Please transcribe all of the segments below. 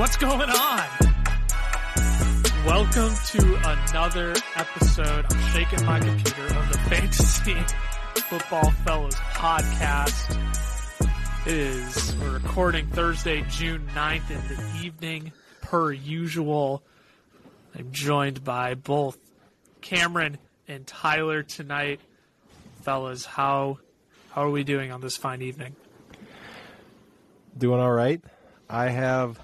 What's going on? Welcome to another episode. I'm shaking my computer of the Fantasy Football Fellows podcast. It is, we're recording Thursday, June 9th in the evening, per usual. I'm joined by both Cameron and Tyler tonight. Fellas, how how are we doing on this fine evening? Doing all right. I have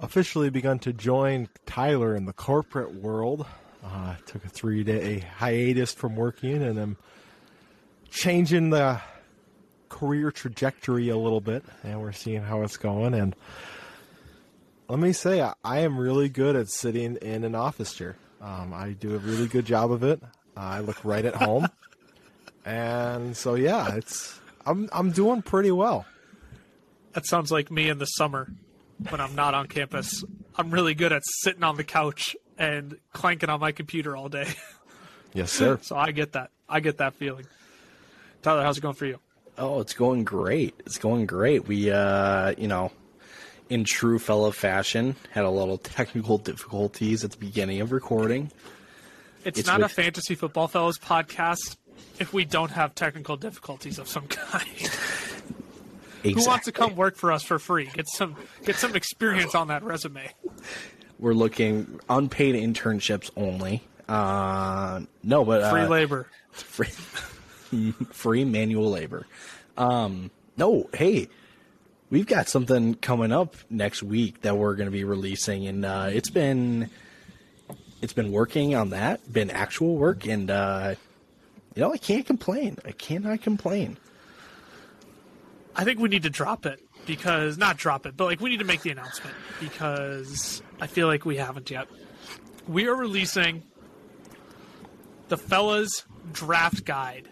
officially begun to join Tyler in the corporate world. Uh, took a three day hiatus from working and I'm changing the career trajectory a little bit and we're seeing how it's going. And let me say, I, I am really good at sitting in an office chair. Um, I do a really good job of it. Uh, I look right at home. and so, yeah, it's, I'm, I'm doing pretty well. That sounds like me in the summer when I'm not on campus. I'm really good at sitting on the couch and clanking on my computer all day. Yes, sir. so I get that. I get that feeling. Tyler, how's it going for you? Oh, it's going great. It's going great. We, uh, you know, in true fellow fashion, had a little technical difficulties at the beginning of recording. It's, It's not a Fantasy Football Fellows podcast if we don't have technical difficulties of some kind. Who wants to come work for us for free? Get some get some experience on that resume. We're looking unpaid internships only. Uh, no, but Free uh, labor. free, free manual labor. Um, no, hey, we've got something coming up next week that we're going to be releasing, and uh, it's been it's been working on that, been actual work, and uh, you know I can't complain. I cannot complain. I think we need to drop it because not drop it, but like we need to make the announcement because I feel like we haven't yet. We are releasing the fellas draft guide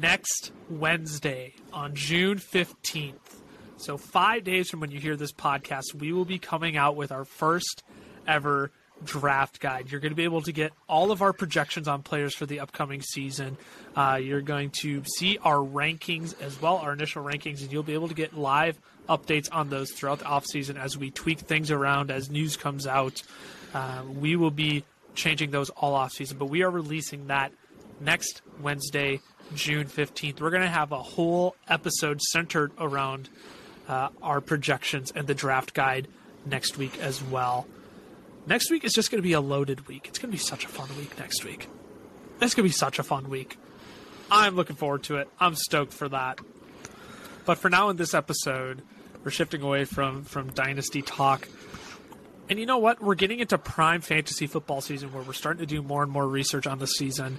next Wednesday on June 15th. So 5 days from when you hear this podcast, we will be coming out with our first ever draft guide. You're going to be able to get all of our projections on players for the upcoming season. Uh, you're going to see our rankings as well, our initial rankings, and you'll be able to get live updates on those throughout the offseason as we tweak things around as news comes out. Uh, we will be changing those all offseason, but we are releasing that next Wednesday, June 15th. We're going to have a whole episode centered around uh, our projections and the draft guide next week as well. Next week is just going to be a loaded week. It's going to be such a fun week next week. It's going to be such a fun week. I'm looking forward to it. I'm stoked for that. But for now, in this episode, we're shifting away from from dynasty talk. And you know what? We're getting into prime fantasy football season where we're starting to do more and more research on the season.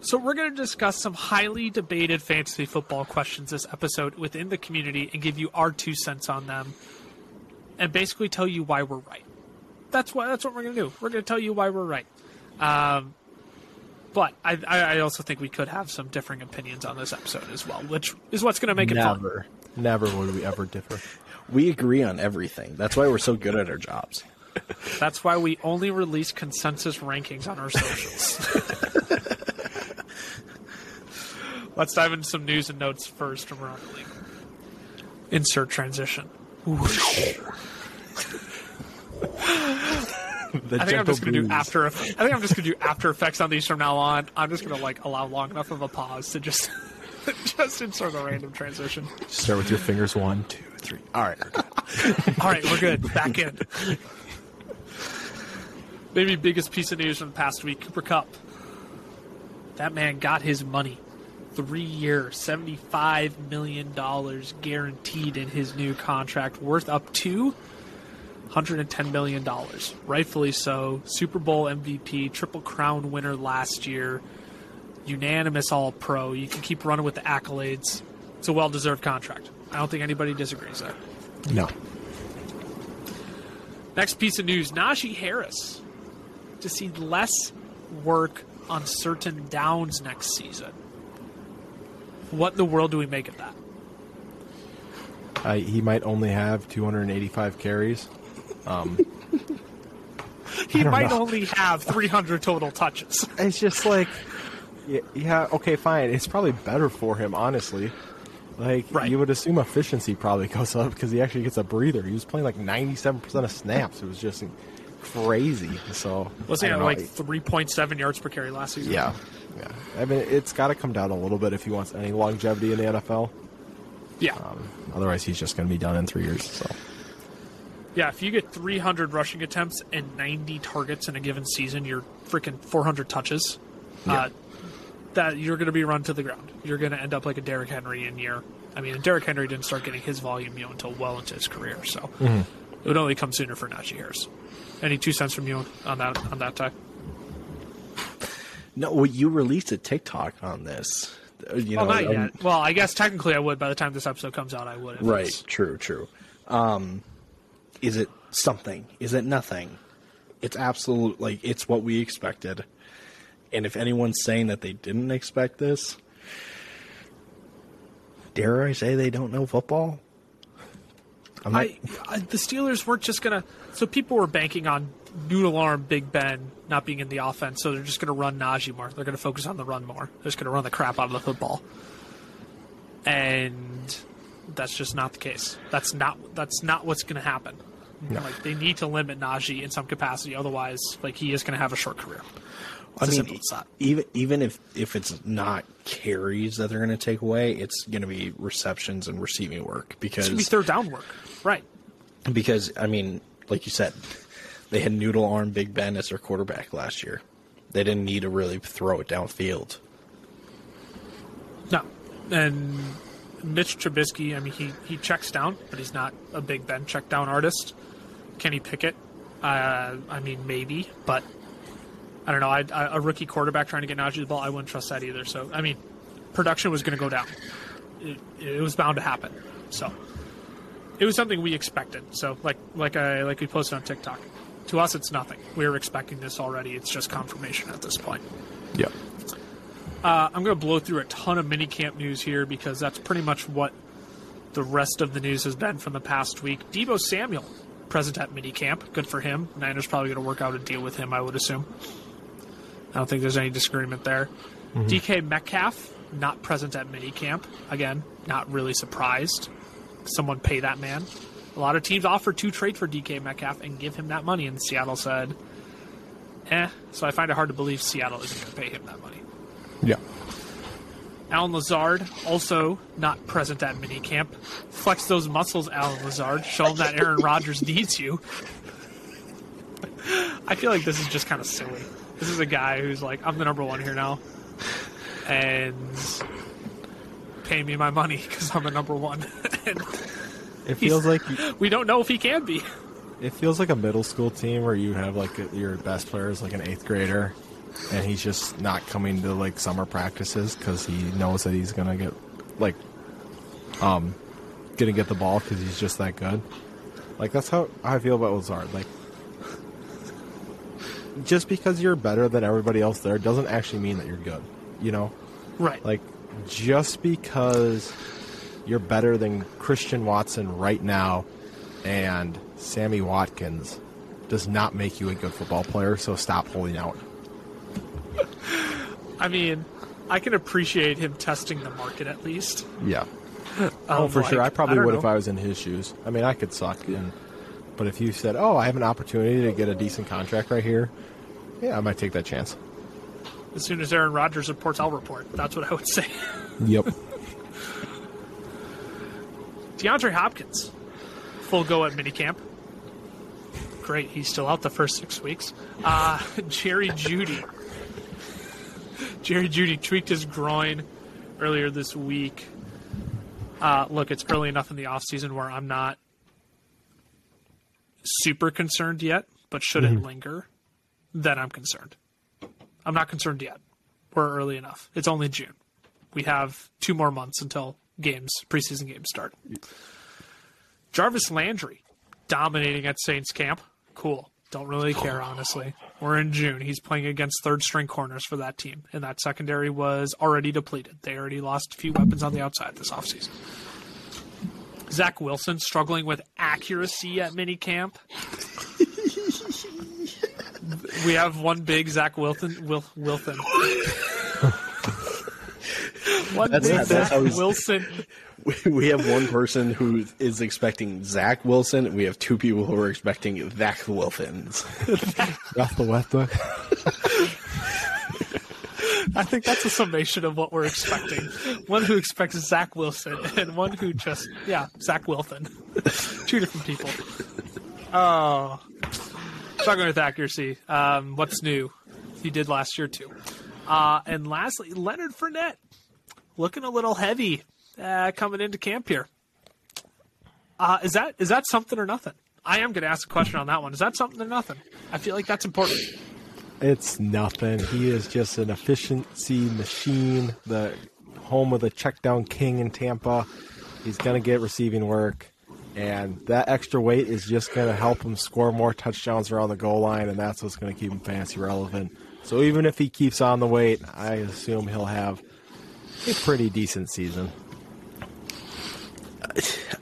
So we're going to discuss some highly debated fantasy football questions this episode within the community and give you our two cents on them and basically tell you why we're right. That's what that's what we're going to do. We're going to tell you why we're right. Um, but I, I I also think we could have some differing opinions on this episode as well, which is what's going to make it fun. Never, never would we ever differ. We agree on everything. That's why we're so good at our jobs. That's why we only release consensus rankings on our socials. Let's dive into some news and notes first from around the league. Insert transition. The I think I'm just going to do after. I think I'm just to do After Effects on these from now on. I'm just going to like allow long enough of a pause to just just insert a random transition. Start with your fingers. One, two, three. All right. All right, we're good. Back in. Maybe biggest piece of news from the past week: Cooper Kupp. That man got his money. Three year, seventy-five million dollars guaranteed in his new contract, worth up to hundred and ten million dollars. Rightfully so. Super Bowl MVP, Triple Crown winner last year, unanimous All Pro. You can keep running with the accolades. It's a well-deserved contract. I don't think anybody disagrees there. No. Next piece of news Najee Harris to see less work on certain downs next season. What in the world do we make of that? Uh, he might only have 285 carries. He might know. only have 300 total touches. It's just like, yeah, yeah, okay, fine. It's probably better for him, honestly. Like Right. you would assume efficiency probably goes up because he actually gets a breather. He was playing like 97% of snaps. It was just crazy. So Was he at like 3.7 yards per carry last season? yeah, yeah. I mean, it's got to come down a little bit if he wants any longevity in the NFL. Yeah. Um, otherwise, he's just going to be done in three years. So Yeah, if you get 300 rushing attempts and 90 targets in a given season, you're freaking 400 touches. Uh, that you're going to be run to the ground. You're going to end up like a Derrick Henry in year. I mean, Derrick Henry didn't start getting his volume you know, until well into his career, so it would only come sooner for Najee Harris. Any two cents from you on that on that tie? No, well, you released a TikTok on this. Uh, You Well, know, not um, yet. Well, I guess technically I would. By the time this episode comes out, I would. Right. it's- True. True. Um, is it something? Is it nothing? It's absolute. Like it's what we expected. And if anyone's saying that they didn't expect this, dare I say they don't know football? Not, I, I, the Steelers weren't just gonna. So people were banking on noodle arm Big Ben not being in the offense, so they're just gonna run Najee more. They're gonna focus on the run more. They're just gonna run the crap out of the football, and that's just not the case. That's not that's not what's gonna happen. Like they need to limit Najee in some capacity, otherwise, like he is gonna have a short career. It's I mean, even even if if it's not carries that they're going to take away, it's going to be receptions and receiving work because It's gonna be third down work, right? because I mean, like you said, they had noodle arm Big Ben as their quarterback last year. They didn't need to really throw it downfield. No, and Mitch Trubisky. I mean, he he checks down, but he's not a Big Ben check down artist. Kenny Pickett. Uh, I mean, maybe, but I don't know. I, I, a rookie quarterback trying to get Najee the ball, I wouldn't trust that either. So, I mean, production was going to go down. It, it was bound to happen. So, it was something we expected. So, like like I like we posted on TikTok. To us, it's nothing. We were expecting this already. It's just confirmation at this point. yeah, Uh, I'm going to blow through a ton of minicamp news here because that's pretty much what the rest of the news has been from the past week. Deebo Samuel, present at minicamp. Good for him. Niners probably going to work out a deal with him, I would assume. I don't think there's any disagreement there. DK Metcalf, not present at minicamp. Again, not really surprised. Someone pay that man. A lot of teams offer to trade for DK Metcalf and give him that money, and Seattle said, eh. So I find it hard to believe Seattle isn't going to pay him that money. Yeah. Allen Lazard, also not present at minicamp. Flex those muscles, Allen Lazard. Show him that Aaron Rodgers needs you. I feel like this is just kind of silly. This is a guy who's like, I'm the number one here now. And pay me my money because I'm the number one. and It feels like we don't know if he can be. it feels like a middle school team where you have like a, your best player is like an eighth grader, and he's just not coming to like summer practices because he knows that he's gonna get like um gonna get the ball because he's just that good. Like that's how I feel about Lazard. Like just because you're better than everybody else there doesn't actually mean that you're good. You know, Right. like just because you're better than Christian Watson right now and Sammy Watkins does not make you a good football player, so stop holding out. I mean, I can appreciate him testing the market at least. Yeah. Oh, Um, for sure. I probably don't would know. if I was in his shoes. I mean, I could suck, and but if you said, "Oh, I have an opportunity to get a decent contract right here," yeah, I might take that chance. As soon as Aaron Rodgers reports, I'll report. That's what I would say. Yep. DeAndre Hopkins, full go at minicamp. Great, he's still out the first six weeks. Uh, Jerry Jeudy. Jerry Jeudy tweaked his groin earlier this week. Uh, look, it's early enough in the offseason where I'm not super concerned yet, but should it linger, then I'm concerned. I'm not concerned yet. We're early enough. It's only June. We have two more months until games, preseason games start. Jarvis Landry dominating at Saints camp. Cool. Don't really care, honestly. We're in June. He's playing against third string corners for that team, and that secondary was already depleted. They already lost a few weapons on the outside this offseason. Zach Wilson struggling with accuracy at minicamp. we have one big Zach Wilson. Wil, Wilson. one That's big not- Zach Wilson we, we have one person who is expecting Zach Wilson, and we have two people who are expecting Zach Wilsons. Ralph the Westbrook. I think that's a summation of what we're expecting. One who expects Zach Wilson, and one who just yeah, Zach Wilson. Two different people. Oh, talking with accuracy. Um, what's new? He did last year too. Uh, and lastly, Leonard Fournette looking a little heavy uh, coming into camp here. Uh, is that is that something or nothing? I am going to ask a question on that one. Is that something or nothing? I feel like that's important. It's nothing. He is just an efficiency machine. The home of the check down king in Tampa. He's going to get receiving work. And that extra weight is just going to help him score more touchdowns around the goal line, and that's what's going to keep him fantasy relevant. So even if he keeps on the weight, I assume he'll have a pretty decent season.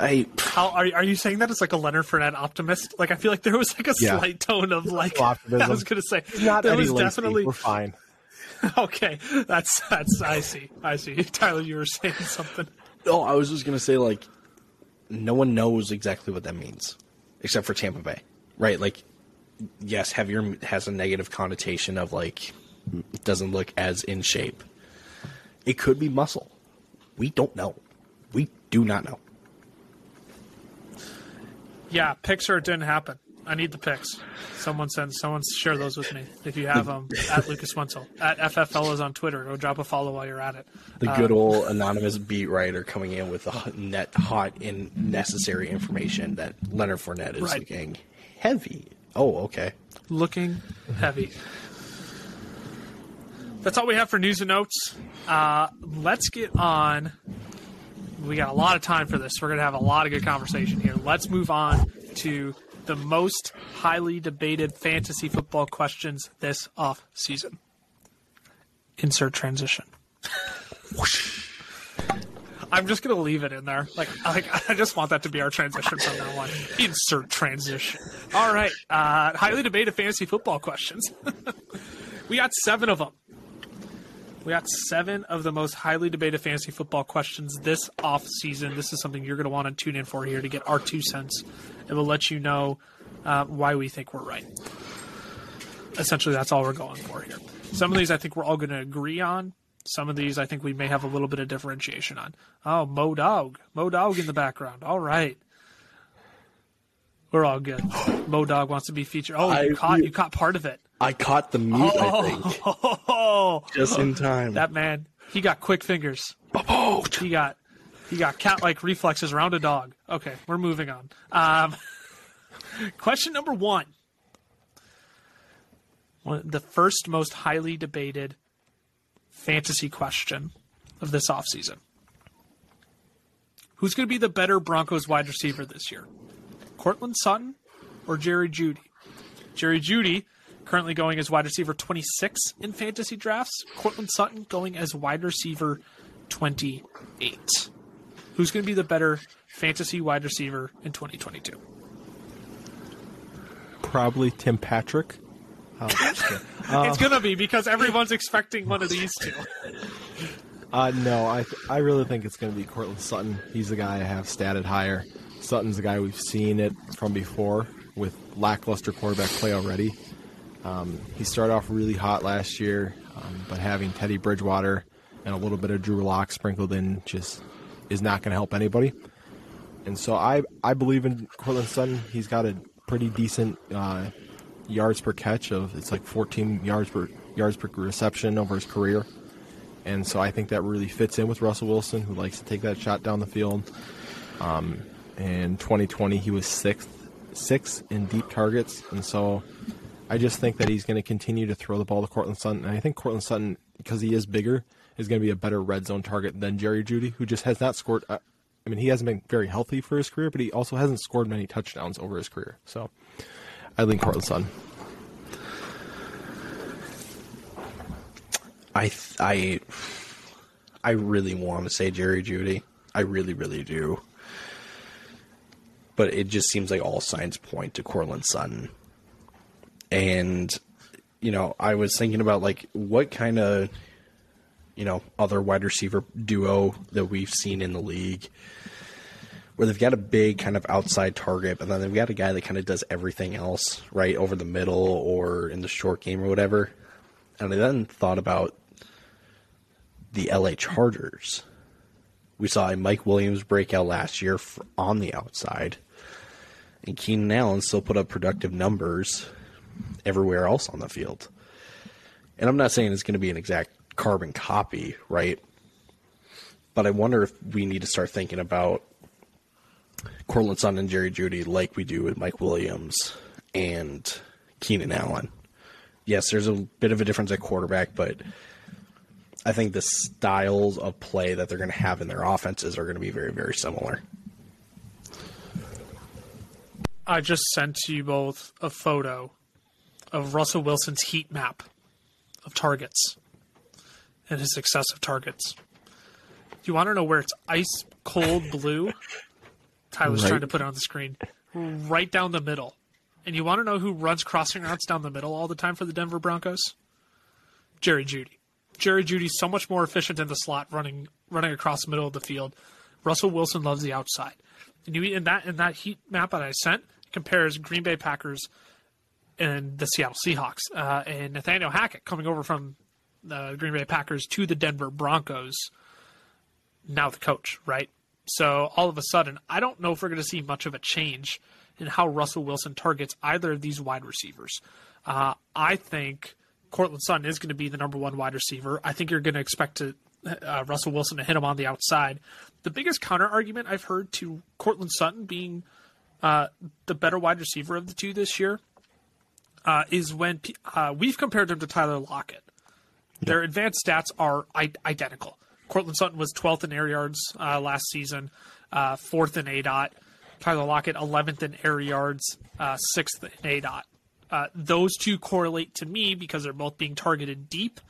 I How are, are you saying that as like a Leonard Fournette optimist? Like I feel like there was like a Yeah. slight tone of like optimism. I was going to say Not there Eddie was Lacy. definitely We're fine. okay. That's that's I see I see. Tyler, you were saying something. oh, I was just gonna say like, no one knows exactly what that means, except for Tampa Bay, right? Like, yes, heavier has a negative connotation of like, doesn't look as in shape. It could be muscle. We don't know. We do not know. Yeah, picks or it didn't happen. I need the picks. Someone send someone share those with me if you have them at Lucas Wenzel at FFLs on Twitter. Go drop a follow while you're at it. The good old anonymous beat writer coming in with the net hot and necessary information that Leonard Fournette is Right. looking heavy. Oh, okay. looking heavy. That's all we have for news and notes. Uh, let's get on. We got a lot of time for this. We're going to have a lot of good conversation here. Let's move on to the most highly debated fantasy football questions this off season. Insert transition. I'm just gonna leave it in there. Like, like I just want that to be our transition from now on. Insert transition. All right. Uh, highly debated fantasy football questions. we got seven of them. We got seven of the most highly debated fantasy football questions this off season. This is something you're going to want to tune in for here to get our two cents. It will let you know uh, why we think we're right. Essentially, that's all we're going for here. Some of these I think we're all going to agree on. Some of these I think we may have a little bit of differentiation on. Oh, Mo Dog. Mo Dog in the background. All right. We're all good. Mo Dog wants to be featured. Oh, you I- caught you caught part of it. I caught the mute, I think, Oh, just in time. that man, he got quick fingers. oh, He got he got cat like reflexes around a dog. Okay, we're moving on. Um, question number one. One, the first most highly debated fantasy question of this offseason. Who's going to be the better Broncos wide receiver this year? Courtland Sutton or Jerry Jeudy? Jerry Jeudy currently going as wide receiver 26 in fantasy drafts. Courtland Sutton going as wide receiver 28. Who's going to be the better fantasy wide receiver in 2022? Probably Tim Patrick. Kidding. it's going to be because everyone's expecting one of these two. Uh, no, I I really think it's going to be Courtland Sutton. He's the guy I have statted higher. Sutton's the guy we've seen it from before with lackluster quarterback play already. Um, he started off really hot last year, um, but having Teddy Bridgewater and a little bit of Drew Lock sprinkled in just is not going to help anybody. And so I I believe in Courtland Sutton. He's got a pretty decent uh, yards per catch of it's like 14 yards per yards per reception over his career. And so I think that really fits in with Russell Wilson, who likes to take that shot down the field. Um, in 2020, he was sixth, sixth in deep targets, and so I just think that he's going to continue to throw the ball to Courtland Sutton. And I think Courtland Sutton, because he is bigger, is going to be a better red zone target than Jerry Jeudy, who just has not scored. Uh, I mean, he hasn't been very healthy for his career, but he also hasn't scored many touchdowns over his career. So I lean Courtland Sutton. I I I really want to say Jerry Jeudy. I really, really do. But it just seems like all signs point to Courtland Sutton. And you know, I was thinking about like what kind of you know, other wide receiver duo that we've seen in the league where they've got a big kind of outside target, but then they've got a guy that kind of does everything else right over the middle or in the short game or whatever. And I then thought about the LA Chargers. We saw a Mike Williams breakout last year on the outside, and Keenan Allen still put up productive numbers everywhere else on the field. And I'm not saying it's going to be an exact carbon copy, right? But I wonder if we need to start thinking about Courtland Sutton and Jerry Jeudy like we do with Mike Williams and Keenan Allen. Yes, there's a bit of a difference at quarterback, but I think the styles of play that they're going to have in their offenses are going to be very, very similar. I just sent you both a photo of Russell Wilson's heat map of targets and his excessive targets. Do you want to know where it's ice cold blue? Tyler's right. trying to put it on the screen. Right down the middle. And you want to know who runs crossing routes down the middle all the time for the Denver Broncos? Jerry Jeudy. Jerry Jeudy's so much more efficient in the slot running running across the middle of the field. Russell Wilson loves the outside. And you in that in that heat map that I sent compares Green Bay Packers and the Seattle Seahawks. Uh, and Nathaniel Hackett coming over from the Green Bay Packers to the Denver Broncos. Now the coach, right? So all of a sudden, I don't know if we're going to see much of a change in how Russell Wilson targets either of these wide receivers. Uh, I think Courtland Sutton is going to be the number one wide receiver. I think you're going to expect to, uh, Russell Wilson to hit him on the outside. The biggest counter argument I've heard to Courtland Sutton being uh, the better wide receiver of the two this year uh, is when uh, we've compared him to Tyler Lockett. Yep. Their advanced stats are I- identical. Courtland Sutton was 12th in air yards uh, last season, uh, fourth in ADOT. Tyler Lockett 11th in air yards, uh, sixth in ADOT. Uh, those two correlate to me because they're both being targeted deep,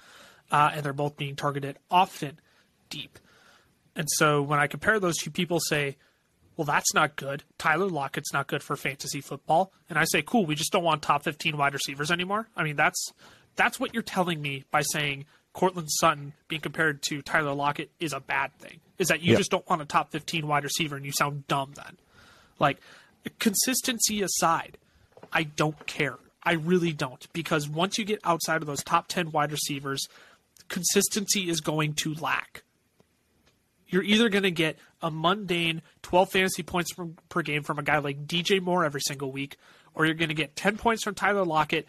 uh, and they're both being targeted often deep. And so when I compare those two people, say, well, that's not good. Tyler Lockett's not good for fantasy football. And I say, cool, we just don't want top 15 wide receivers anymore. I mean, that's that's what you're telling me by saying Courtland Sutton being compared to Tyler Lockett is a bad thing. Is that you just don't want a top 15 wide receiver and you sound dumb then. Like, consistency aside, I don't care. I really don't. Because once you get outside of those top 10 wide receivers, consistency is going to lack. You're either going to get a mundane 12 fantasy points from, per game from a guy like DJ Moore every single week, or you're going to get 10 points from Tyler Lockett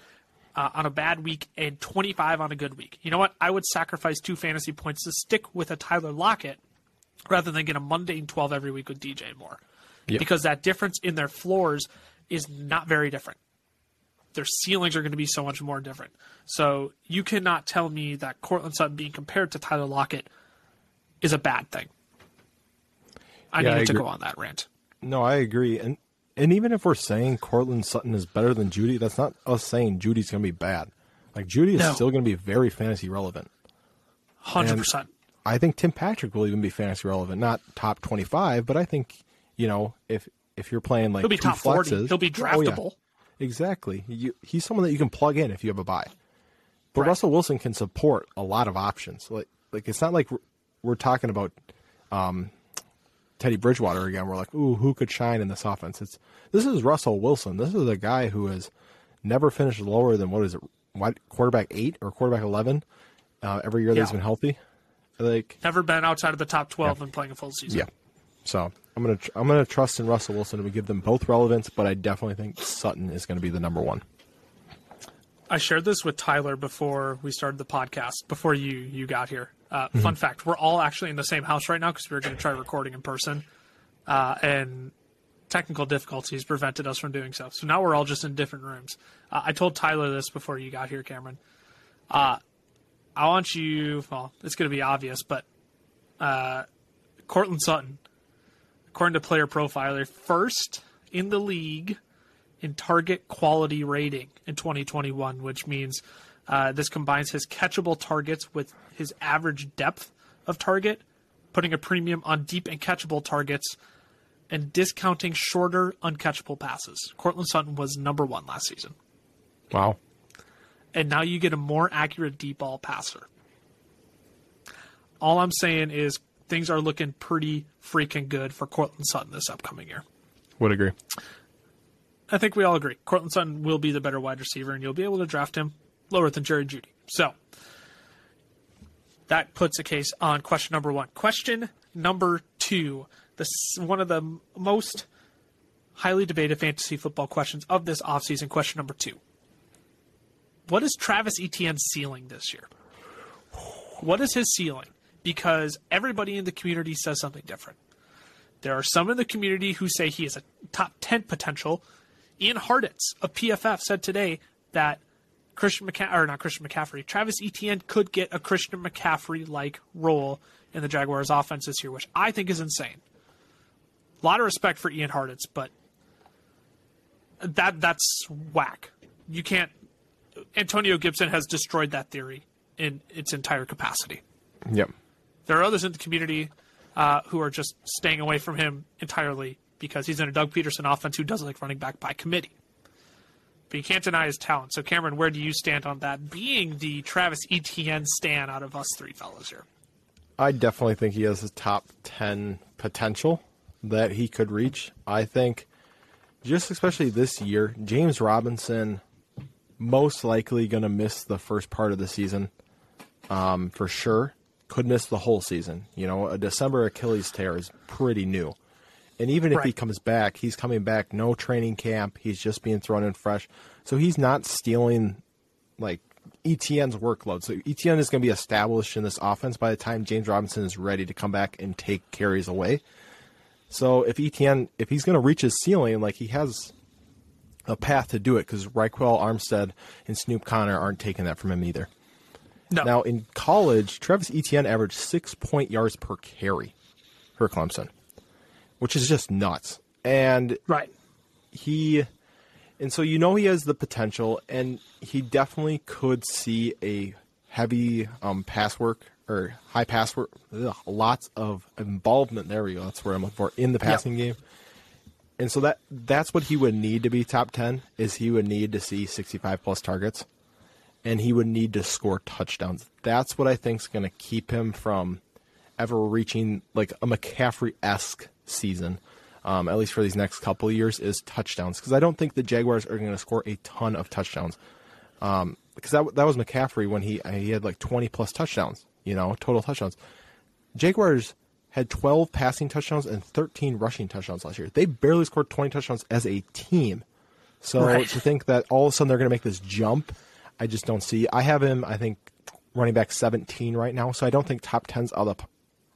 uh, on a bad week and 25 on a good week. You know what? I would sacrifice two fantasy points to stick with a Tyler Lockett rather than get a mundane 12 every week with DJ Moore. Yep. Because that difference in their floors is not very different. Their ceilings are going to be so much more different. So you cannot tell me that Courtland Sutton being compared to Tyler Lockett is a bad thing. I yeah, needed I to go on that rant. No, I agree. And and even if we're saying Courtland Sutton is better than Jeudy, that's not us saying Jeudy's going to be bad. Like Jeudy is no. still going to be very fantasy relevant. Hundred percent. I think Tim Patrick will even be fantasy relevant, not top twenty five, but I think you know if if you're playing like he'll be top flexes, forty, he'll be draftable. Oh, yeah. Exactly. You, he's someone that you can plug in if you have a buy. But right. Russell Wilson can support a lot of options. Like like it's not like we're, talking about um, Teddy Bridgewater again. We're like, ooh, who could shine in this offense? It's this is Russell Wilson. This is a guy who has never finished lower than what is it? What quarterback eight or quarterback eleven uh, every year yeah. that he's been healthy. Like never been outside of the top twelve yeah. and playing a full season. Yeah. So I'm gonna I'm gonna trust in Russell Wilson and we give them both relevance, but I definitely think Sutton is going to be the number one. I shared this with Tyler before we started the podcast. Before you you got here, uh, mm-hmm. Fun fact: We're all actually in the same house right now because we were going to try recording in person, uh, and technical difficulties prevented us from doing so. So now we're all just in different rooms. Uh, I told Tyler this before you got here, Cameron. Uh, I want you. Well, it's going to be obvious, but uh, Courtland Sutton, according to Player Profiler, first in the league in target quality rating in 2021, which means uh, this combines his catchable targets with his average depth of target, putting a premium on deep and catchable targets, and discounting shorter, uncatchable passes. Courtland Sutton was number one last season. Wow. And now you get a more accurate deep ball passer. all I'm saying is things are looking pretty freaking good for Courtland Sutton this upcoming year. Would agree. I think we all agree. Courtland Sutton will be the better wide receiver, and you'll be able to draft him lower than Jerry Jeudy. So that puts a case on question number one. Question number two. This one of the most highly debated fantasy football questions of this offseason. Question number two. What is Travis Etienne's ceiling this year? What is his ceiling? Because everybody in the community says something different. There are some in the community who say he is a top 10 potential. Ian Hartitz of PFF said today that Christian McCaffrey, or not Christian McCaffrey, Travis Etienne could get a Christian McCaffrey like role in the Jaguars offense this year, which I think is insane. A lot of respect for Ian Hartitz, but that that's whack. You can't. Antonio Gibson has destroyed that theory in its entire capacity. Yep. There are others in the community uh, who are just staying away from him entirely because he's in a Doug Pederson offense who does like running back by committee. But you can't deny his talent. So, Cameron, where do you stand on that? Being the Travis Etienne stand out of us three fellas here. I definitely think he has a top 10 potential that he could reach. I think, just especially this year, James Robinson most likely going to miss the first part of the season um, for sure. Could miss the whole season. You know, a December Achilles tear is pretty new. And even if he comes back, he's coming back, no training camp. He's just being thrown in fresh. So he's not stealing like ETN's workload. So ETN is going to be established in this offense by the time James Robinson is ready to come back and take carries away. So if ETN, if he's going to reach his ceiling, like he has a path to do it because Ryquell Armstead and Snoop Conner aren't taking that from him either. No. Now in college, Travis Etienne averaged six point yards per carry for Clemson, which is just nuts. And right. he and so you know he has the potential and he definitely could see a heavy um, pass work or high pass work ugh, lots of involvement. There we go. That's where i'm looking for in the passing game. And so that that's what he would need to be top 10 is he would need to see 65 plus targets and he would need to score touchdowns. That's what i think is going to keep him from ever reaching like a mccaffrey-esque season um, at least for these next couple of years, is touchdowns. Because I don't think the Jaguars are going to score a ton of touchdowns. Um, because that that was McCaffrey when he he had like 20 plus touchdowns, you know, total touchdowns. Jaguars had 12 passing touchdowns and 13 rushing touchdowns last year. They barely scored 20 touchdowns as a team. So Right. to think that all of a sudden they're going to make this jump, I just don't see. I have him, I think, running back 17 right now. So I don't think top 10's out of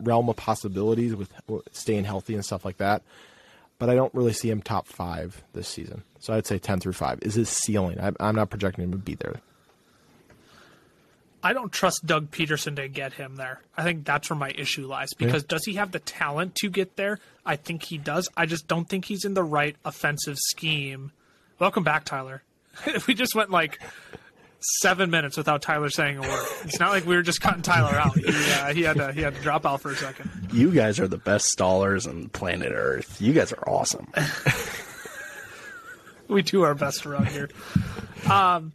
realm of possibilities with staying healthy and stuff like that. But I don't really see him top five this season. So I'd say 10 through 5 is his ceiling. I, I'm not projecting him to be there. I don't trust Doug Pederson to get him there. I think that's where my issue lies. Because does he have the talent to get there? I think he does. I just don't think he's in the right offensive scheme. Welcome back, Tyler. we just went like seven minutes without Tyler saying a word. It's not like we were just cutting Tyler out. He, uh, he had to he had to drop out for a second. You guys are the best stallers on planet Earth. You guys are awesome. we do our best around here. Um,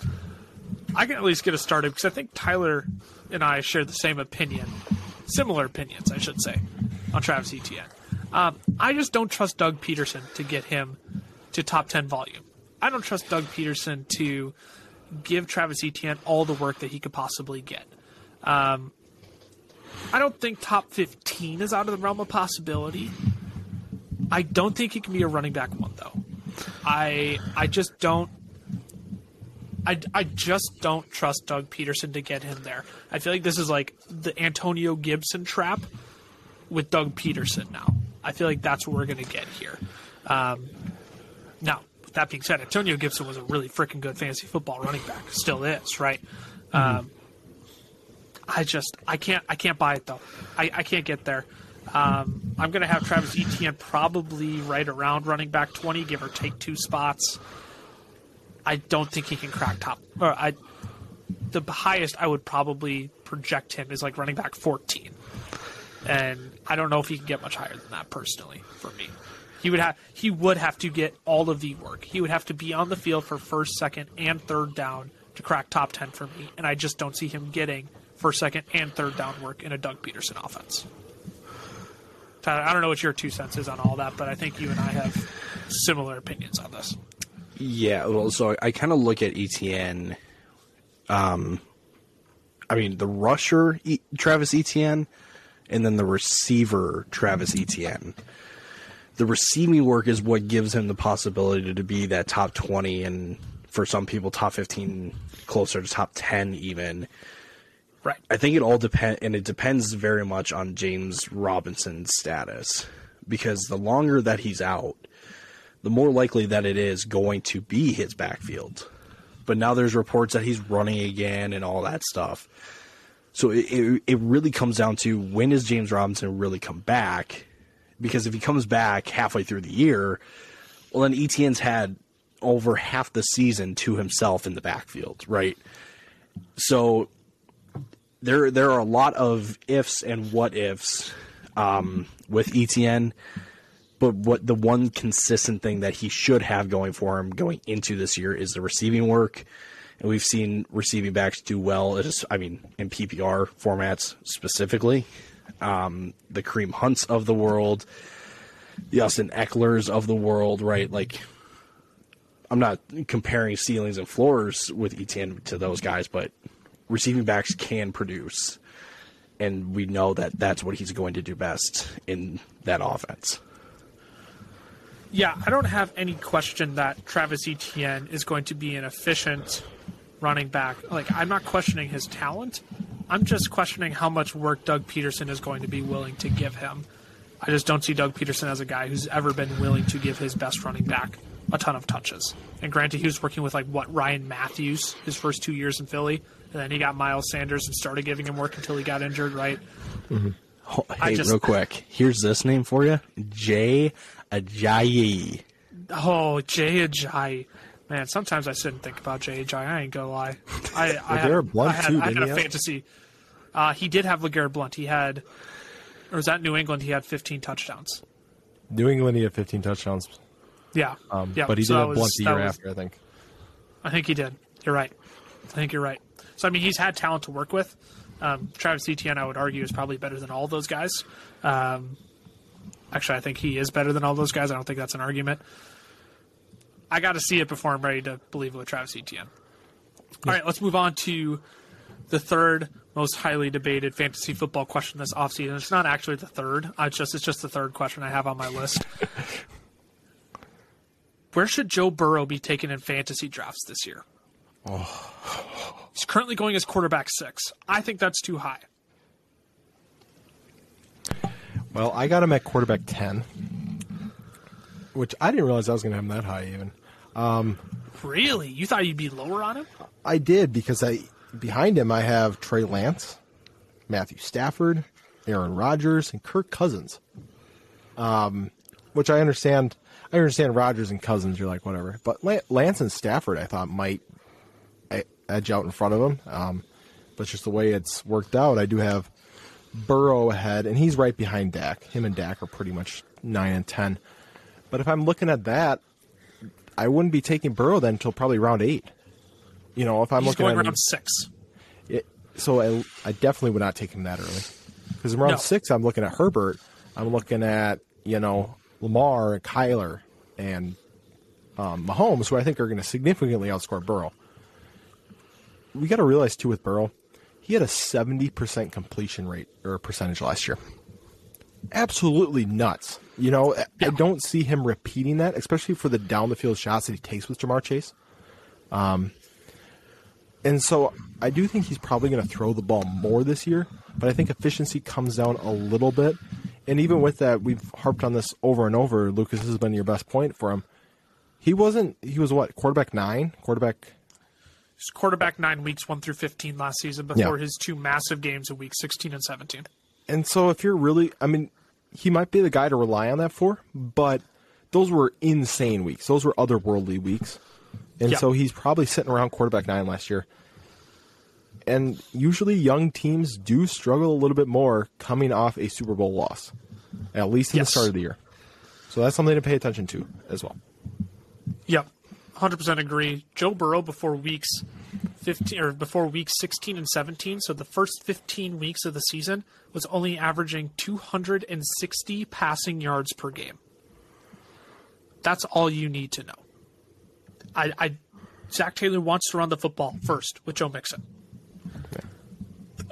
I can at least get us started because I think Tyler and I share the same opinion, similar opinions, I should say, on Travis Etienne. Um, I just don't trust Doug Pederson to get him to top 10 volume. I don't trust Doug Pederson to give Travis Etienne all the work that he could possibly get. Um, I don't think top 15 is out of the realm of possibility. I don't think he can be a running back one, though. I I just don't. I, I just don't trust Doug Pederson to get him there. I feel like this is like the Antonio Gibson trap with Doug Pederson now. I feel like that's what we're going to get here. Um, that being said, Antonio Gibson was a really freaking good fantasy football running back. Still is, right? Um, I just I can't I can't buy it though. I, I can't get there. Um, I'm going to have Travis Etienne probably right around running back 20, give or take two spots. I don't think he can crack top. Or I, the highest I would probably project him is like running back 14, and I don't know if he can get much higher than that personally for me. He would have he would have to get all of the work. He would have to be on the field for first, second, and third down to crack top 10 for me, and I just don't see him getting first, second, and third down work in a Doug Pederson offense. Tyler, I don't know what your two cents is on all that, but I think you and I have similar opinions on this. Yeah, well, so I, kind of look at ETN. Um, I mean, the rusher Travis Etienne, and then the receiver Travis Etienne. The receiving work is what gives him the possibility to be that top twenty, and for some people, top fifteen, closer to top ten, even. Right. I think it all depend, and it depends very much on James Robinson's status, because the longer that he's out, the more likely that it is going to be his backfield. But now there's reports that he's running again and all that stuff. So it, it, it really comes down to when does James Robinson really come back? Because if he comes back halfway through the year, well, then ETN's had over half the season to himself in the backfield, right? So there there are a lot of ifs and what ifs um, with ETN but what the one consistent thing that he should have going for him going into this year is the receiving work. And we've seen receiving backs do well. As, I mean, in PPR formats specifically, um, the Kareem Hunts of the world, the Austin Ekelers of the world, right? Like, I'm not comparing ceilings and floors with ETN to those guys, but receiving backs can produce, and we know that that's what he's going to do best in that offense. Yeah, I don't have any question that Travis Etienne is going to be an efficient running back. Like, I'm not questioning his talent. I'm just questioning how much work Doug Pederson is going to be willing to give him. I just don't see Doug Pederson as a guy who's ever been willing to give his best running back a ton of touches. And granted, he was working with like what Ryan Mathews his first two years in Philly, and then he got Miles Sanders and started giving him work until he got injured. Right? Oh, I hey, just- real quick, here's this name for you: Jay Ajayi. Oh, Jay Ajayi. Man, sometimes I sit and think about Ajayi. I ain't gonna lie. I, I had, Blount, I had, too, I had a have? fantasy. Uh, he did have LeGarrette Blount. He had, or was that New England? He had 15 touchdowns. New England, he had 15 touchdowns. Yeah. Um, yeah. but he so did have was- Blount the year was- after, I think. I think he did. You're right. I think you're right. So I mean, he's had talent to work with. Um, Travis Etienne, I would argue, is probably better than all those guys. Um, actually, I think he is better than all those guys. I don't think that's an argument. I got to see it before I'm ready to believe it with Travis Etienne. All right, let's move on to the third most highly debated fantasy football question this offseason. It's not actually the third. It's just it's just the third question I have on my list. Where should Joe Burrow be taken in fantasy drafts this year? Oh. He's currently going as quarterback six. I think that's too high. Well, I got him at quarterback 10, which I didn't realize I was going to have him that high even. Really? You thought you'd be lower on him? I did because I behind him I have Trey Lance, Matthew Stafford, Aaron Rodgers, and Kirk Cousins. Um, which I understand. I understand Rodgers and Cousins. You're like whatever, but Lance and Stafford I thought might edge out in front of him. Um, but just the way it's worked out, I do have Burrow ahead, and he's right behind Dak. Him and Dak are pretty much nine and ten. But if I'm looking at that, I wouldn't be taking Burrow then until probably round eight. You know, if I'm He's looking going at around six. it, so I, I definitely would not take him that early. Because in round No. six, I'm looking at Herbert. I'm looking at you know Lamar and Kyler and um, Mahomes, who I think are going to significantly outscore Burrow. We got to realize too with Burrow, he had a 70% completion rate or percentage last year. Absolutely nuts. You know, I- I don't see him repeating that, especially for the down the field shots that he takes with Ja'Marr Chase. Um, and so I do think he's probably going to throw the ball more this year, but I think efficiency comes down a little bit. And even with that, we've harped on this over and over. Lucas this has been your best point for him. He wasn't, he was what, quarterback nine? Quarterback, He's quarterback nine weeks, one through 15 last season before Yeah. his two massive games in week 16 and 17. and so if you're really, I mean, he might be the guy to rely on that for, but those were insane weeks. Those were otherworldly weeks. And Yeah. so he's probably sitting around quarterback nine last year. And usually young teams do struggle a little bit more coming off a Super Bowl loss, at least in Yes. the start of the year. So that's something to pay attention to as well. Yep. 100% agree. Joe Burrow before weeks 15 or before week 16 and 17, so the first 15 weeks of the season was only averaging 260 passing yards per game. That's all you need to know. I, I Zac Taylor wants to run the football first with Joe Mixon.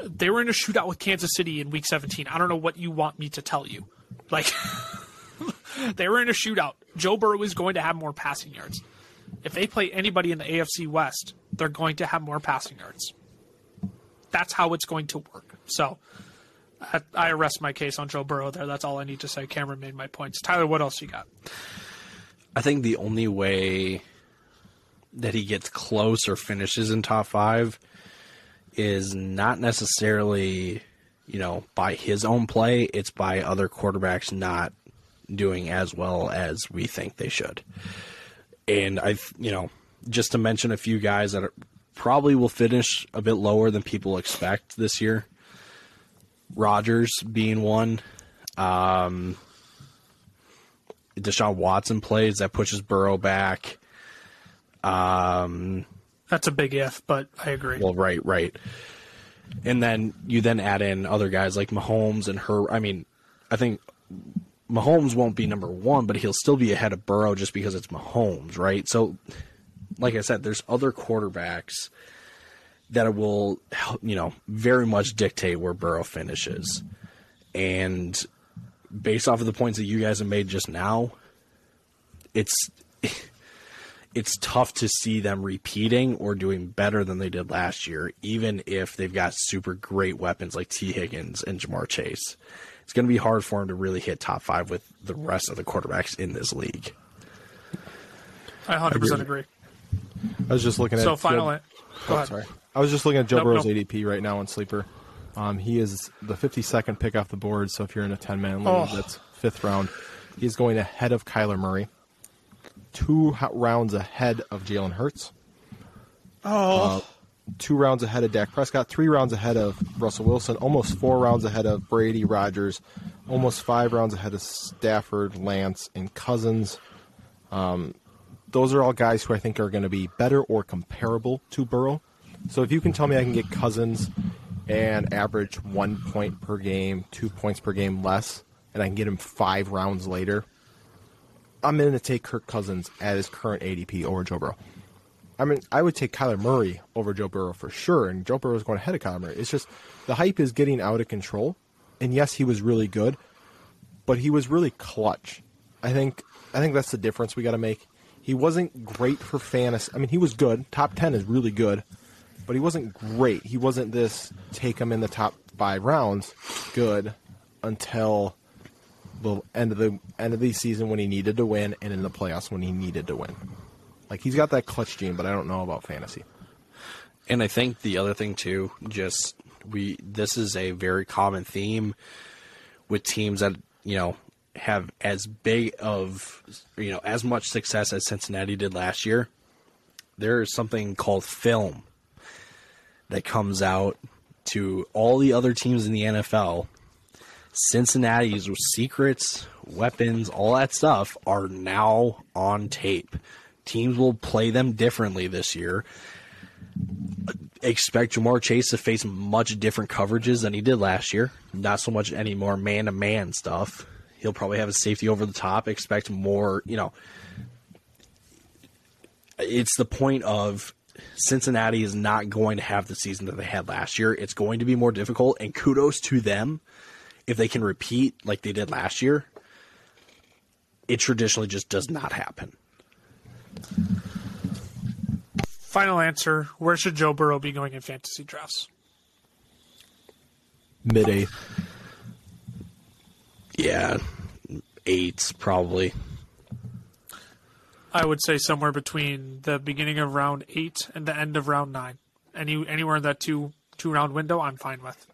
They were in a shootout with Kansas City in week 17. I don't know what you want me to tell you. Like they were in a shootout. Joe Burrow is going to have more passing yards. If they play anybody in the AFC West, they're going to have more passing yards. That's how it's going to work. So I, I rest my case on Joe Burrow there. That's all I need to say. Cameron made my points. Tyler, what else you got? I think the only way that he gets close or finishes in top five is not necessarily, you know, by his own play. It's by other quarterbacks not doing as well as we think they should. And I, you know, just to mention a few guys that are, probably will finish a bit lower than people expect this year. Rodgers being one. Um, Deshaun Watson plays that pushes Burrow back. Um, That's a big if, but I agree. well, right, right. And then you then add in other guys like Mahomes and her. I mean, I think Mahomes won't be number one, but he'll still be ahead of Burrow just because it's Mahomes, right? So, like I said, there's other quarterbacks that it will, help you know, very much dictate where Burrow finishes. And based off of the points that you guys have made just now, it's it's tough to see them repeating or doing better than they did last year, even if they've got super great weapons like Tee Higgins and Ja'Marr Chase. It's going to be hard for him to really hit top five with the rest of the quarterbacks in this league. I 100% agree. I was just looking at So, final. Joe- an- oh, Go ahead. Sorry. I was just looking at Joe Nope, Burrow's nope. ADP right now on Sleeper. Um, he is the 52nd pick off the board, so if you're in a 10 man league, Oh. that's fifth round. He's going ahead of Kyler Murray, two rounds ahead of Jalen Hurts, Oh, two rounds ahead of Dak Prescott, three rounds ahead of Russell Wilson, almost four rounds ahead of Brady Rodgers, almost five rounds ahead of Stafford, Lance, and Cousins. Um, those are all guys who I think are going to be better or comparable to Burrow. So if you can tell me I can get Cousins and average one point per game, two points per game less, and I can get him five rounds later, I'm going to take Kirk Cousins at his current ADP over Joe Burrow. I mean, I would take Kyler Murray over Joe Burrow for sure, and Joe Burrow is going ahead of Kyler Murray. It's just the hype is getting out of control, and yes, he was really good, but he was really clutch. I think I think that's the difference we got to make. He wasn't great for fantasy. I mean, he was good. Top ten is really good, but he wasn't great. He wasn't this take him in the top five rounds good until the end of the end of the season when he needed to win, and in the playoffs when he needed to win. Like he's got that clutch gene, but I don't know about fantasy. And I think the other thing too, just we this is a very common theme with teams that you know have as big of you know as much success as Cincinnati did last year. There is something called film that comes out to all the other teams in the NFL. Cincinnati's secrets, weapons, all that stuff are now on tape. Teams will play them differently this year expect Ja'Marr Chase to face much different coverages than he did last year. Not so much any more man to man stuff. He'll probably have a safety over the top. Expect more, you know. It's the point of Cincinnati is not going to have the season that they had last year. It's going to be more difficult, and kudos to them if they can repeat like they did last year. It traditionally just does not happen. final answer. Where should Joe Burrow be going in fantasy drafts? Mid eighth. Yeah, eights probably. I would say somewhere between the beginning of round eight and the end of round nine. Any anywhere in that two two round window, I'm fine with.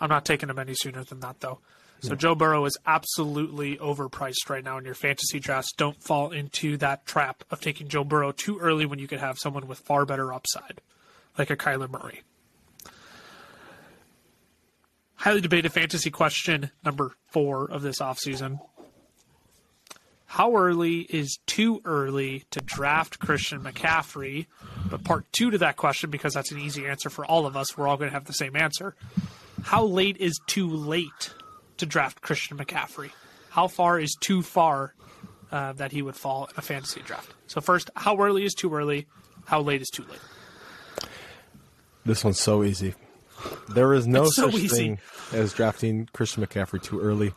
I'm not taking him any sooner than that though. So hmm. Joe Burrow is absolutely overpriced right now in your fantasy drafts. Don't fall into that trap of taking Joe Burrow too early when you could have someone with far better upside, like a Kyler Murray. Highly debated fantasy question number four of this offseason. How early is too early to draft Christian McCaffrey? But part two to that question, because that's an easy answer for all of us, we're all going to have the same answer. How late is too late to draft Christian McCaffrey? How far is too far uh, that he would fall in a fantasy draft? So, first, how early is too early? How late is too late? This one's so easy. There is no so such easy. thing as drafting Christian McCaffrey too early.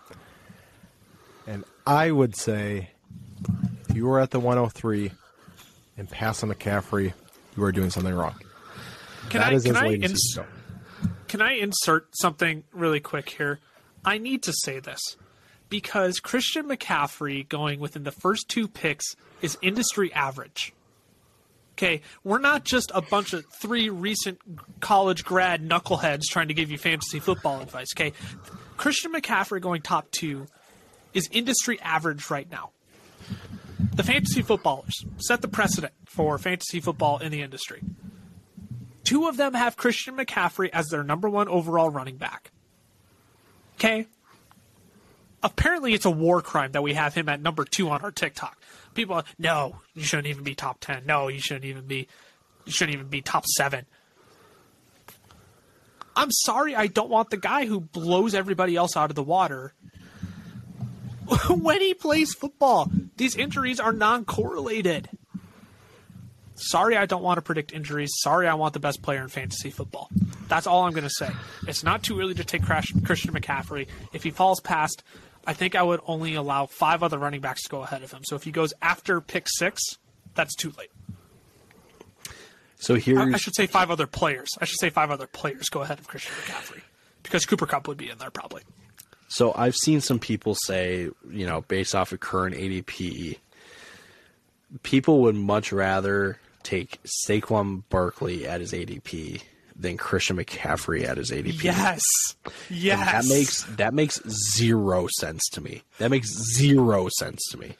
I would say if you were at the 103 and pass on McCaffrey, you are doing something wrong. Can That I, is can as I late as ins-. Can I insert something really quick here? I need to say this because Christian McCaffrey going within the first two picks is industry average. Okay, we're not just a bunch of three recent college grad knuckleheads trying to give you fantasy football advice. Okay, Christian McCaffrey going top two is industry average right now. The fantasy footballers set the precedent for fantasy football in the industry. Two of them have Christian McCaffrey as their number one overall running back. Okay? Apparently, it's a war crime that we have him at number two on our TikTok. People, are, no, you shouldn't even be top ten. No, you shouldn't even be, you shouldn't even be top seven. I'm sorry, I don't want the guy who blows everybody else out of the water when he plays football. These injuries are non-correlated. Sorry, I don't want to predict injuries. Sorry, I want the best player in fantasy football. That's all I'm going to say. It's not too early to take Crash- Christian McCaffrey. If he falls past, I think I would only allow five other running backs to go ahead of him. So if he goes after pick six, that's too late. So I, I should say five other players. I should say five other players go ahead of Christian McCaffrey because Cooper Kupp would be in there probably. So I've seen some people say, you know, based off of current ADP, people would much rather take Saquon Barkley at his ADP than Christian McCaffrey at his ADP. Yes, And yes. that makes that makes zero sense to me. That makes zero sense to me.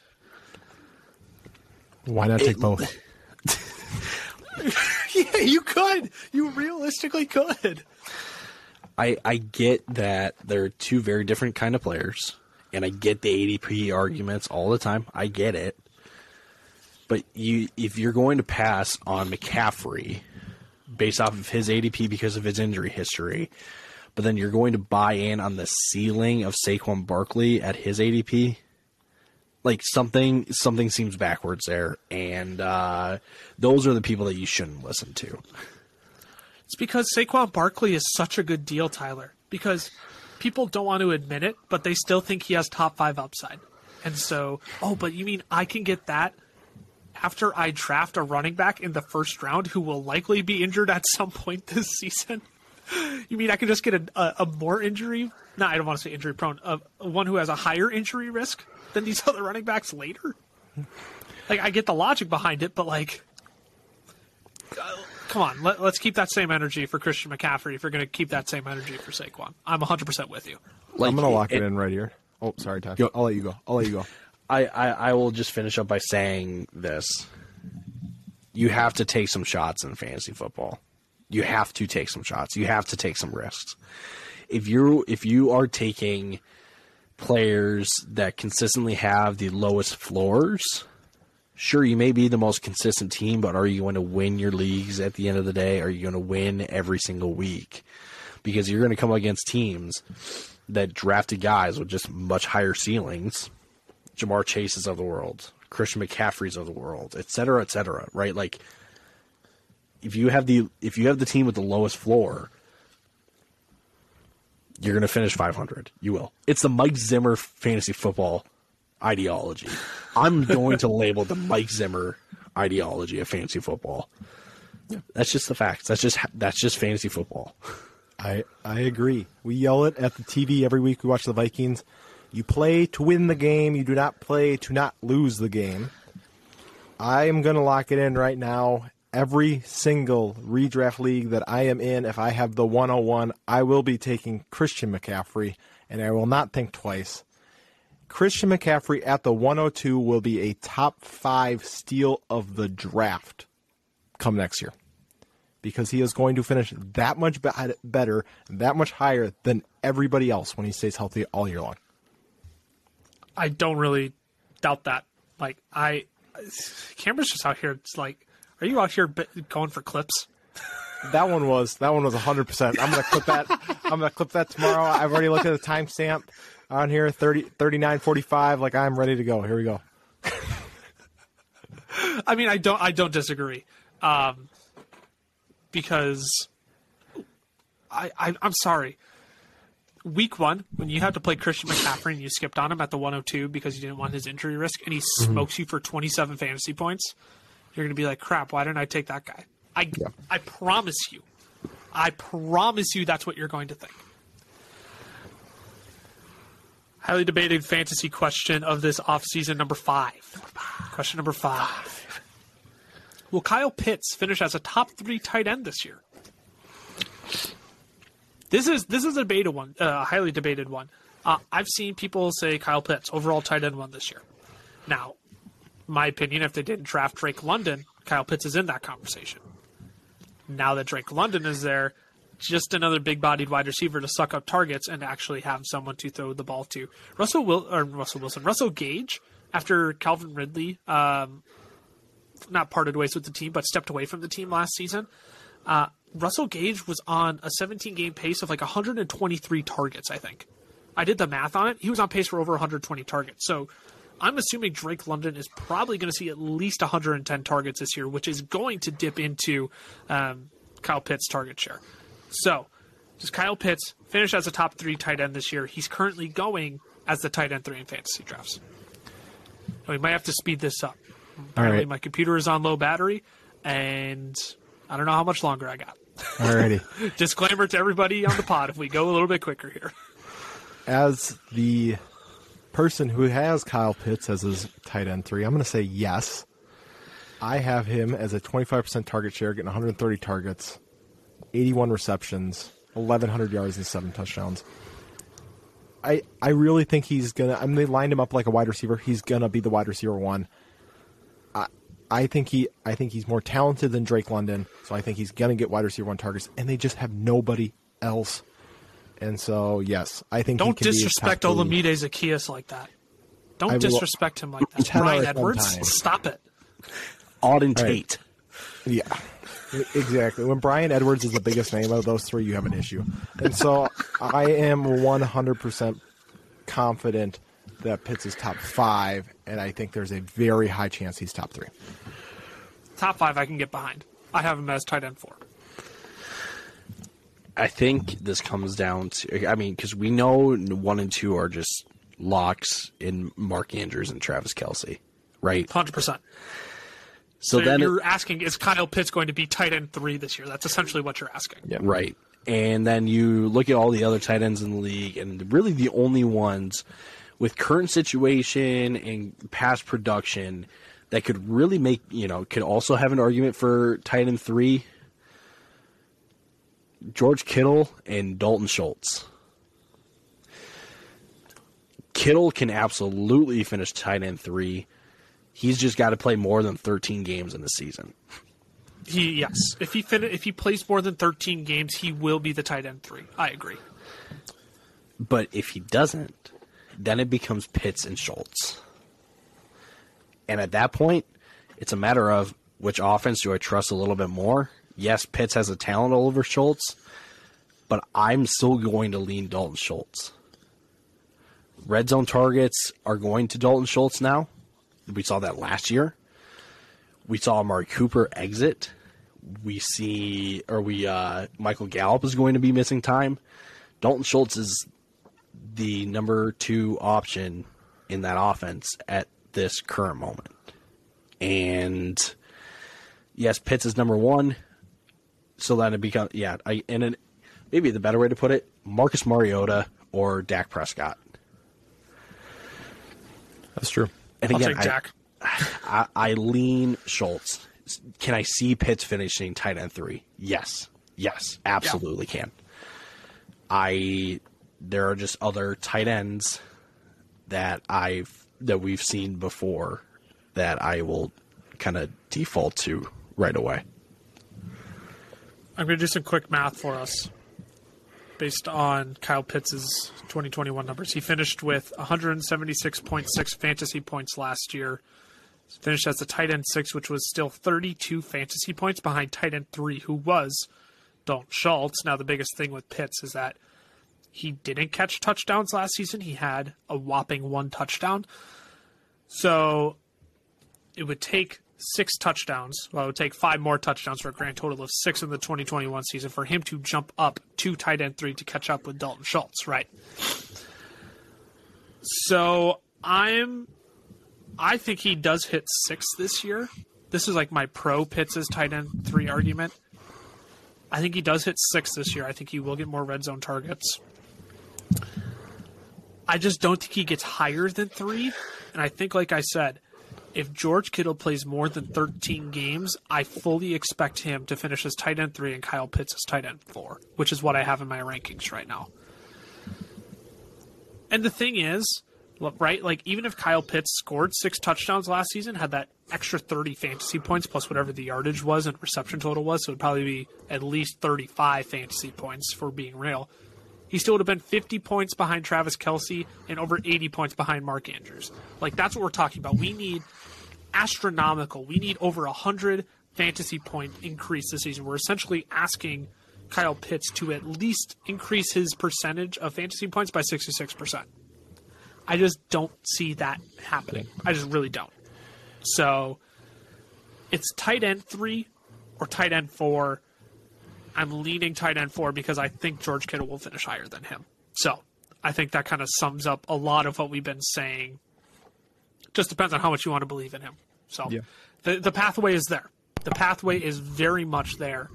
Why not take both? yeah, you could. You realistically could. I I get that they're two very different kind of players, and I get the ADP arguments all the time. I get it. But you if you're going to pass on McCaffrey based off of his ADP because of his injury history, but then you're going to buy in on the ceiling of Saquon Barkley at his ADP, like something something seems backwards there, and uh, those are the people that you shouldn't listen to. It's because Saquon Barkley is such a good deal, Tyler. Because people don't want to admit it, but they still think he has top five upside. And so, oh, but you mean I can get that after I draft a running back in the first round who will likely be injured at some point this season? You mean I can just get a, a, a more injury? No, I don't want to say injury prone. A, one who has a higher injury risk than these other running backs later. Like I get the logic behind it, but like come on, let, us keep that same energy for Christian McCaffrey if you're going to keep that same energy for Saquon. I'm 100% with you. Like, I'm gonna lock it, in right here. Oh, sorry, Ty. I'll let you go. I'll let you go. I, I, I will just finish up by saying this. You have to take some shots in fantasy football. You have to take some shots. You have to take some risks. If you if you are taking players that consistently have the lowest floors, sure you may be the most consistent team, but are you going to win your leagues at the end of the day? Are you going to win every single week? Because you're going to come against teams that drafted guys with just much higher ceilings Ja'Marr Chases of the world, Christian McCaffrey's of the world, et cetera, et cetera. Right? Like, if you have the if you have the team with the lowest floor, you're going to finish 500. You will. It's the Mike Zimmer fantasy football ideology. I'm going to label the Mike Zimmer ideology of fantasy football. That's just the facts. That's just that's just fantasy football. I I agree. We yell it at the TV every week. We watch the Vikings. You play to win the game. You do not play to not lose the game. I am going to lock it in right now. Every single redraft league that I am in, if I have the 101, I will be taking Christian McCaffrey, and I will not think twice. Christian McCaffrey at the 102 will be a top five steal of the draft come next year because he is going to finish that much be- better, that much higher than everybody else when he stays healthy all year long. I don't really doubt that Like I, Cameron's just out here. It's like, are you out here going for clips? That one was that one was 100. percent I'm gonna clip that. I'm gonna clip that tomorrow. I've already looked at the timestamp on here 30 39:45. Like I'm ready to go. Here we go. I mean, I don't, I don't disagree, um, because I, I, I'm sorry. Week one, when you had to play Christian McCaffrey and you skipped on him at the 102 because you didn't want his injury risk, and he smokes you for 27 fantasy points, you're going to be like, "Crap! Why didn't I take that guy?" I, I promise you, I promise you, that's what you're going to think. Highly debated fantasy question of this offseason, number five. Question number five. Will Kyle Pitts finish as a top three tight end this year? This is this is a beta one, uh, a highly debated one. Uh, I've seen people say Kyle Pitts overall tight end one this year. Now, my opinion, if they didn't draft Drake London, Kyle Pitts is in that conversation. Now that Drake London is there, just another big-bodied wide receiver to suck up targets and actually have someone to throw the ball to. Russell Will or Russell Wilson, Russell Gage, after Calvin Ridley, um, not parted ways with the team, but stepped away from the team last season. Uh, Russell Gage was on a 17-game pace of like 123 targets, I think. I did the math on it. He was on pace for over 120 targets. So I'm assuming Drake London is probably going to see at least 110 targets this year, which is going to dip into um, Kyle Pitts' target share. So, does Kyle Pitts finish as a top three tight end this year? He's currently going as the tight end three in fantasy drafts. Now, we might have to speed this up. Apparently, right. my computer is on low battery, and I don't know how much longer I got. Alrighty. Disclaimer to everybody on the pod if we go a little bit quicker here. as the person who has Kyle Pitts as his tight end three, I'm going to say yes. I have him as a 25% target share, getting 130 targets, 81 receptions, 1,100 yards, and seven touchdowns. I I really think he's gonna. I mean, they lined him up like a wide receiver. He's gonna be the wide receiver one. I I think he I think he's more talented than Drake London, so I think he's gonna get wide receiver one targets, and they just have nobody else. And so yes, I think Don't can disrespect top three. Olamide Zaccheaus like that. Don't will- disrespect him like that. 10 Bryan out of 10 Edwards, stop it. Auden right. Tate. Yeah, e- exactly. When Bryan Edwards is the biggest name of those three, you have an issue. And so I am 100% confident that Pitts is top five, and I think there's a very high chance he's top three. Top five I can get behind. I have him as tight end four. I think this comes down to, I mean, because we know one and two are just locks in Mark Andrews and Travis Kelce, right? Hundred percent. So, So then, you're it- asking, is Kyle Pitts going to be tight end three this year? That's essentially what you're asking. Yeah. right. And then you look at all the other tight ends in the league, and really the only ones with current situation and past production that could really make, you know, could also have an argument for tight end three George Kittle and Dalton Schultz. Kittle can absolutely finish tight end three. He's just got to play more than 13 games in the season. He yes, if he fin- if he plays more than 13 games, he will be the tight end three. I agree. But if he doesn't, then it becomes Pitts and Schultz. And at that point, it's a matter of which offense do I trust a little bit more? Yes, Pitts has a talent over Schultz, but I'm still going to lean Dalton Schultz. Red zone targets are going to Dalton Schultz now. We saw that last year. We saw Amari Cooper exit. We see, or we, uh, Michael Gallup is going to be missing time. Dalton Schultz is the number two option in that offense at this current moment. And yes, Pitts is number one. So then it becomes yeah, I and maybe the better way to put it, Marcus Mariota or Dak Prescott. That's true. And I'll again, take I, Jack. I, I lean Schultz. Can I see Pitts finishing tight end three? Yes, yes, absolutely can. I there are just other tight ends that I've that we've seen before that I will kind of default to right away. I'm going to do some quick math for us based on Kyle Pitts' 2021 numbers. He finished with 176.6 fantasy points last year, Finished as the tight end six, which was still 32 fantasy points behind tight end three, who was Dalton Schultz. Now, the biggest thing with Pitts is that he didn't catch touchdowns last season. He had a whopping one touchdown. So it would take six touchdowns. Well, it would take five more touchdowns for a grand total of six in the 2021 season for him to jump up to tight end three to catch up with Dalton Schultz, right? So I'm, I think he does hit six this year. This is like my pro Pitts tight end three argument. I think he does hit six this year. I think he will get more red zone targets. I just don't think he gets higher than three. And I think, like I said, if George Kittle plays more than 13 games, I fully expect him to finish as tight end three and Kyle Pitts as tight end four, which is what I have in my rankings right now. And the thing is, right, like even if Kyle Pitts scored six touchdowns last season, had that extra 30 fantasy points plus whatever the yardage was and reception total was, so it would probably be at least 35 fantasy points for being real. He still would have been 50 points behind Travis Kelce and over 80 points behind Mark Andrews. Like that's what we're talking about. We need astronomical. We need over a hundred fantasy point increase this season. We're essentially asking Kyle Pitts to at least increase his percentage of fantasy points by 66%. I just don't see that happening. I just really don't. So it's tight end three or tight end four. I'm leaning tight end four because I think George Kittle will finish higher than him. So I think that kind of sums up a lot of what we've been saying. Just depends on how much you want to believe in him. So Yeah. the the pathway is there. The pathway is very much there.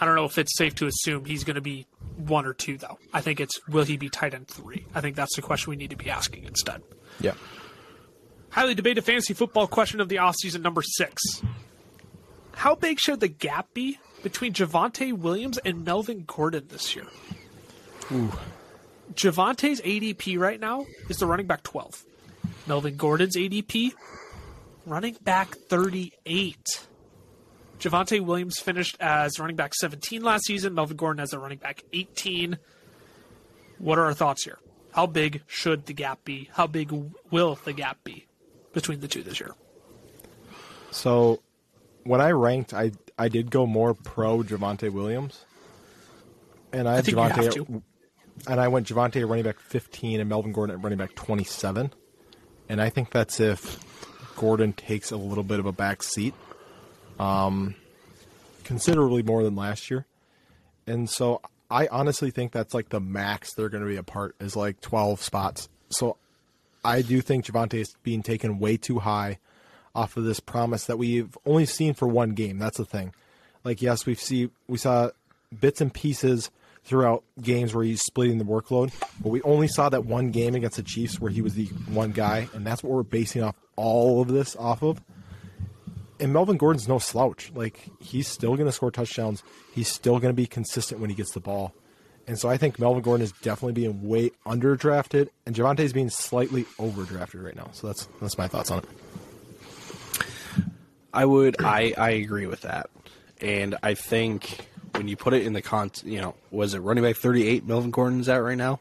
I don't know if it's safe to assume he's going to be one or two though. I think it's will he be tight end three? I think that's the question we need to be asking instead. Yeah. Highly debated fantasy football question of the offseason number six. How big should the gap be between Javonte Williams and Melvin Gordon this year? Javonte's ADP right now is the running back 12. Melvin Gordon's ADP, running back 38. Javonte Williams finished as running back 17 last season. Melvin Gordon as a running back 18. What are our thoughts here? How big should the gap be? How big will the gap be between the two this year? So when I ranked, I I did go more pro Javonte Williams, and I, had think you have Javonte, and I went Javonte at running back fifteen and Melvin Gordon at running back twenty seven, and I think that's if Gordon takes a little bit of a back seat, um, considerably more than last year, and so I honestly think that's like the max they're going to be apart is like twelve spots. So I do think Javonte is being taken way too high off of this promise that we've only seen for one game. That's the thing. Like, yes, we've see we saw bits and pieces throughout games where he's splitting the workload, but we only saw that one game against the Chiefs where he was the one guy, and that's what we're basing off all of this off of. And Melvin Gordon's no slouch. Like, he's still going to score touchdowns. He's still going to be consistent when he gets the ball. And so I think Melvin Gordon is definitely being way underdrafted, and Javonte's being slightly overdrafted right now. So that's that's my thoughts on it. I would. I I agree with that, and I think when you put it in the con, you know, was it running back thirty eight? Melvin Gordon's at right now,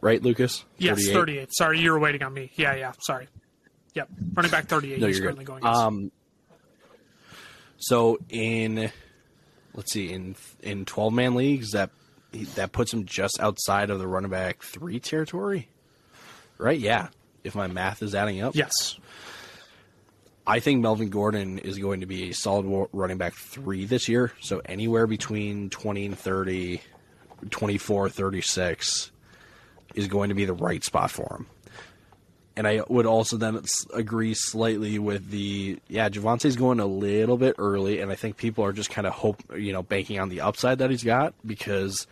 right, Lucas? Yes, 38. Sorry, you were waiting on me. Yeah, yeah. Sorry. Yep. Running back 38. No, you're currently good. going. yes. Um, so in let's see in in twelve man leagues that that puts him just outside of the running back three territory, right? Yeah, if my math is adding up. yes. I think Melvin Gordon is going to be a solid running back three this year. So anywhere between 20 and 30, 24, 36 is going to be the right spot for him. And I would also then agree slightly with the yeah, Javonte's going a little bit early, and I think people are just kind of hope you know banking on the upside that he's got because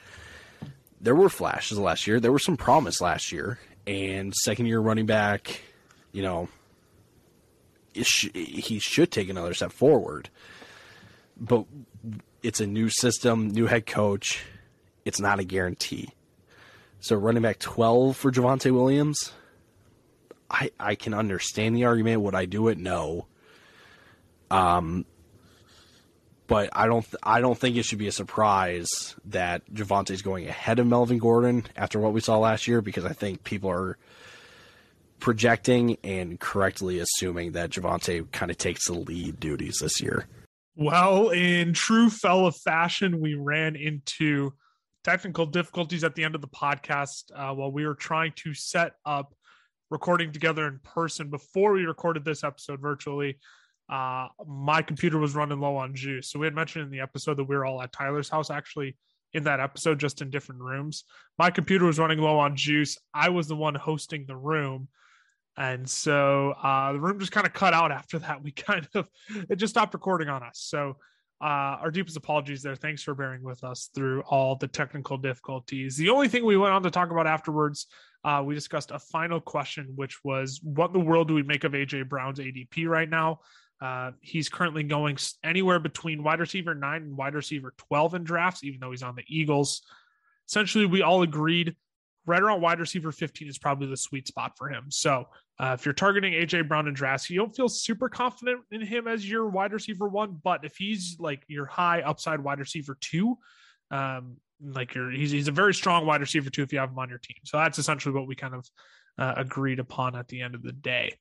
there were flashes last year, there was some promise last year, and second year running back, you know, he should take another step forward. But it's a new system, new head coach. It's not a guarantee. So running back 12 for Javonte Williams, I, I can understand the argument. Would I do it? No. Um, but I don't th- I don't think it should be a surprise that Javonte's going ahead of Melvin Gordon after what we saw last year because I think people are projecting and correctly assuming that Javonte kind of takes the lead duties this year. Well, in true fella fashion, we ran into technical difficulties at the end of the podcast uh, while we were trying to set up recording together in person before we recorded this episode virtually. Uh, my computer was running low on juice. So we had mentioned in the episode that we were all at Tyler's house, actually in that episode, just in different rooms. My computer was running low on juice. I was the one hosting the room. And so uh, the room just kind of cut out after that. We kind of, it just stopped recording on us. So uh, our deepest apologies there. Thanks for bearing with us through all the technical difficulties. The only thing we went on to talk about afterwards, uh, we discussed a final question, which was what the world do we make of AJ Brown's ADP right now? Uh, he's currently going anywhere between wide receiver nine and wide receiver 12 in drafts, even though he's on the Eagles. Essentially, we all agreed right around wide receiver 15 is probably the sweet spot for him. So uh, if you're targeting AJ Brown in drafts, you don't feel super confident in him as your wide receiver one, but if he's like your high upside wide receiver two, um, like you're, he's, he's a very strong wide receiver two if you have him on your team. So that's essentially what we kind of uh, agreed upon at the end of the day.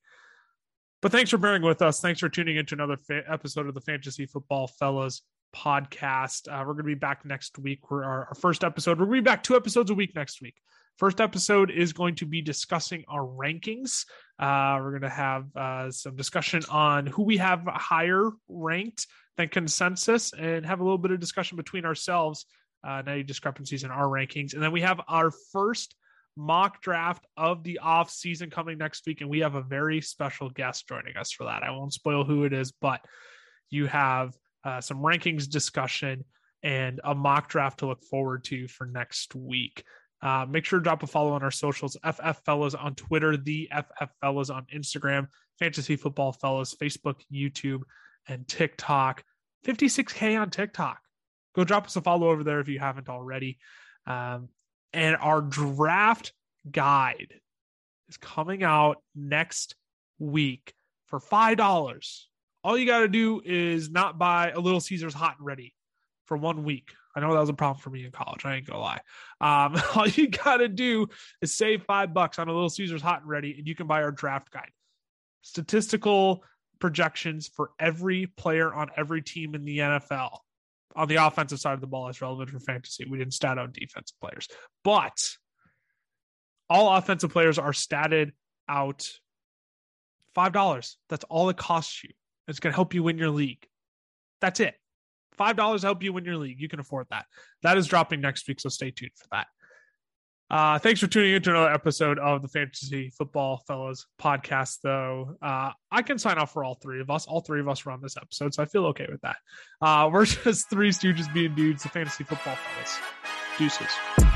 But thanks for bearing with us. Thanks for tuning into another fa- episode of the Fantasy Football Fellas podcast. Uh, we're going to be back next week. We're our, our, first episode. We're going to be back two episodes a week next week. First episode is going to be discussing our rankings. Uh, we're going to have uh, some discussion on who we have higher ranked than consensus and have a little bit of discussion between ourselves, uh, any discrepancies in our rankings. And then we have our first mock draft of the off season coming next week and we have a very special guest joining us for that. I won't spoil who it is but you have uh, some rankings discussion and a mock draft to look forward to for next week. Uh, make sure to drop a follow on our socials ff fellows on twitter the ff fellows on instagram fantasy football fellows facebook youtube and tiktok. 56k on tiktok. Go drop us a follow over there if you haven't already. Um, and our draft guide is coming out next week for five dollars. All you got to do is not buy a Little Caesars hot and ready for one week. I know that was a problem for me in college. I ain't gonna lie. Um, all you got to do is save five bucks on a Little Caesars hot and ready, and you can buy our draft guide. Statistical projections for every player on every team in the NFL on the offensive side of the ball is relevant for fantasy. We didn't stat out defensive players, but all offensive players are statted out five dollars. That's all it costs you. It's going to help you win your league. That's it. Five dollars help you win your league. You can afford that. That is dropping next week, so stay tuned for that. Uh, thanks for tuning in to another episode of the Fantasy Football Fellas podcast, though. Uh, I can sign off for all three of us. All three of us were on this episode, so I feel okay with that. Uh, we're just three stooges being dudes, the Fantasy Football Fellas. Deuces.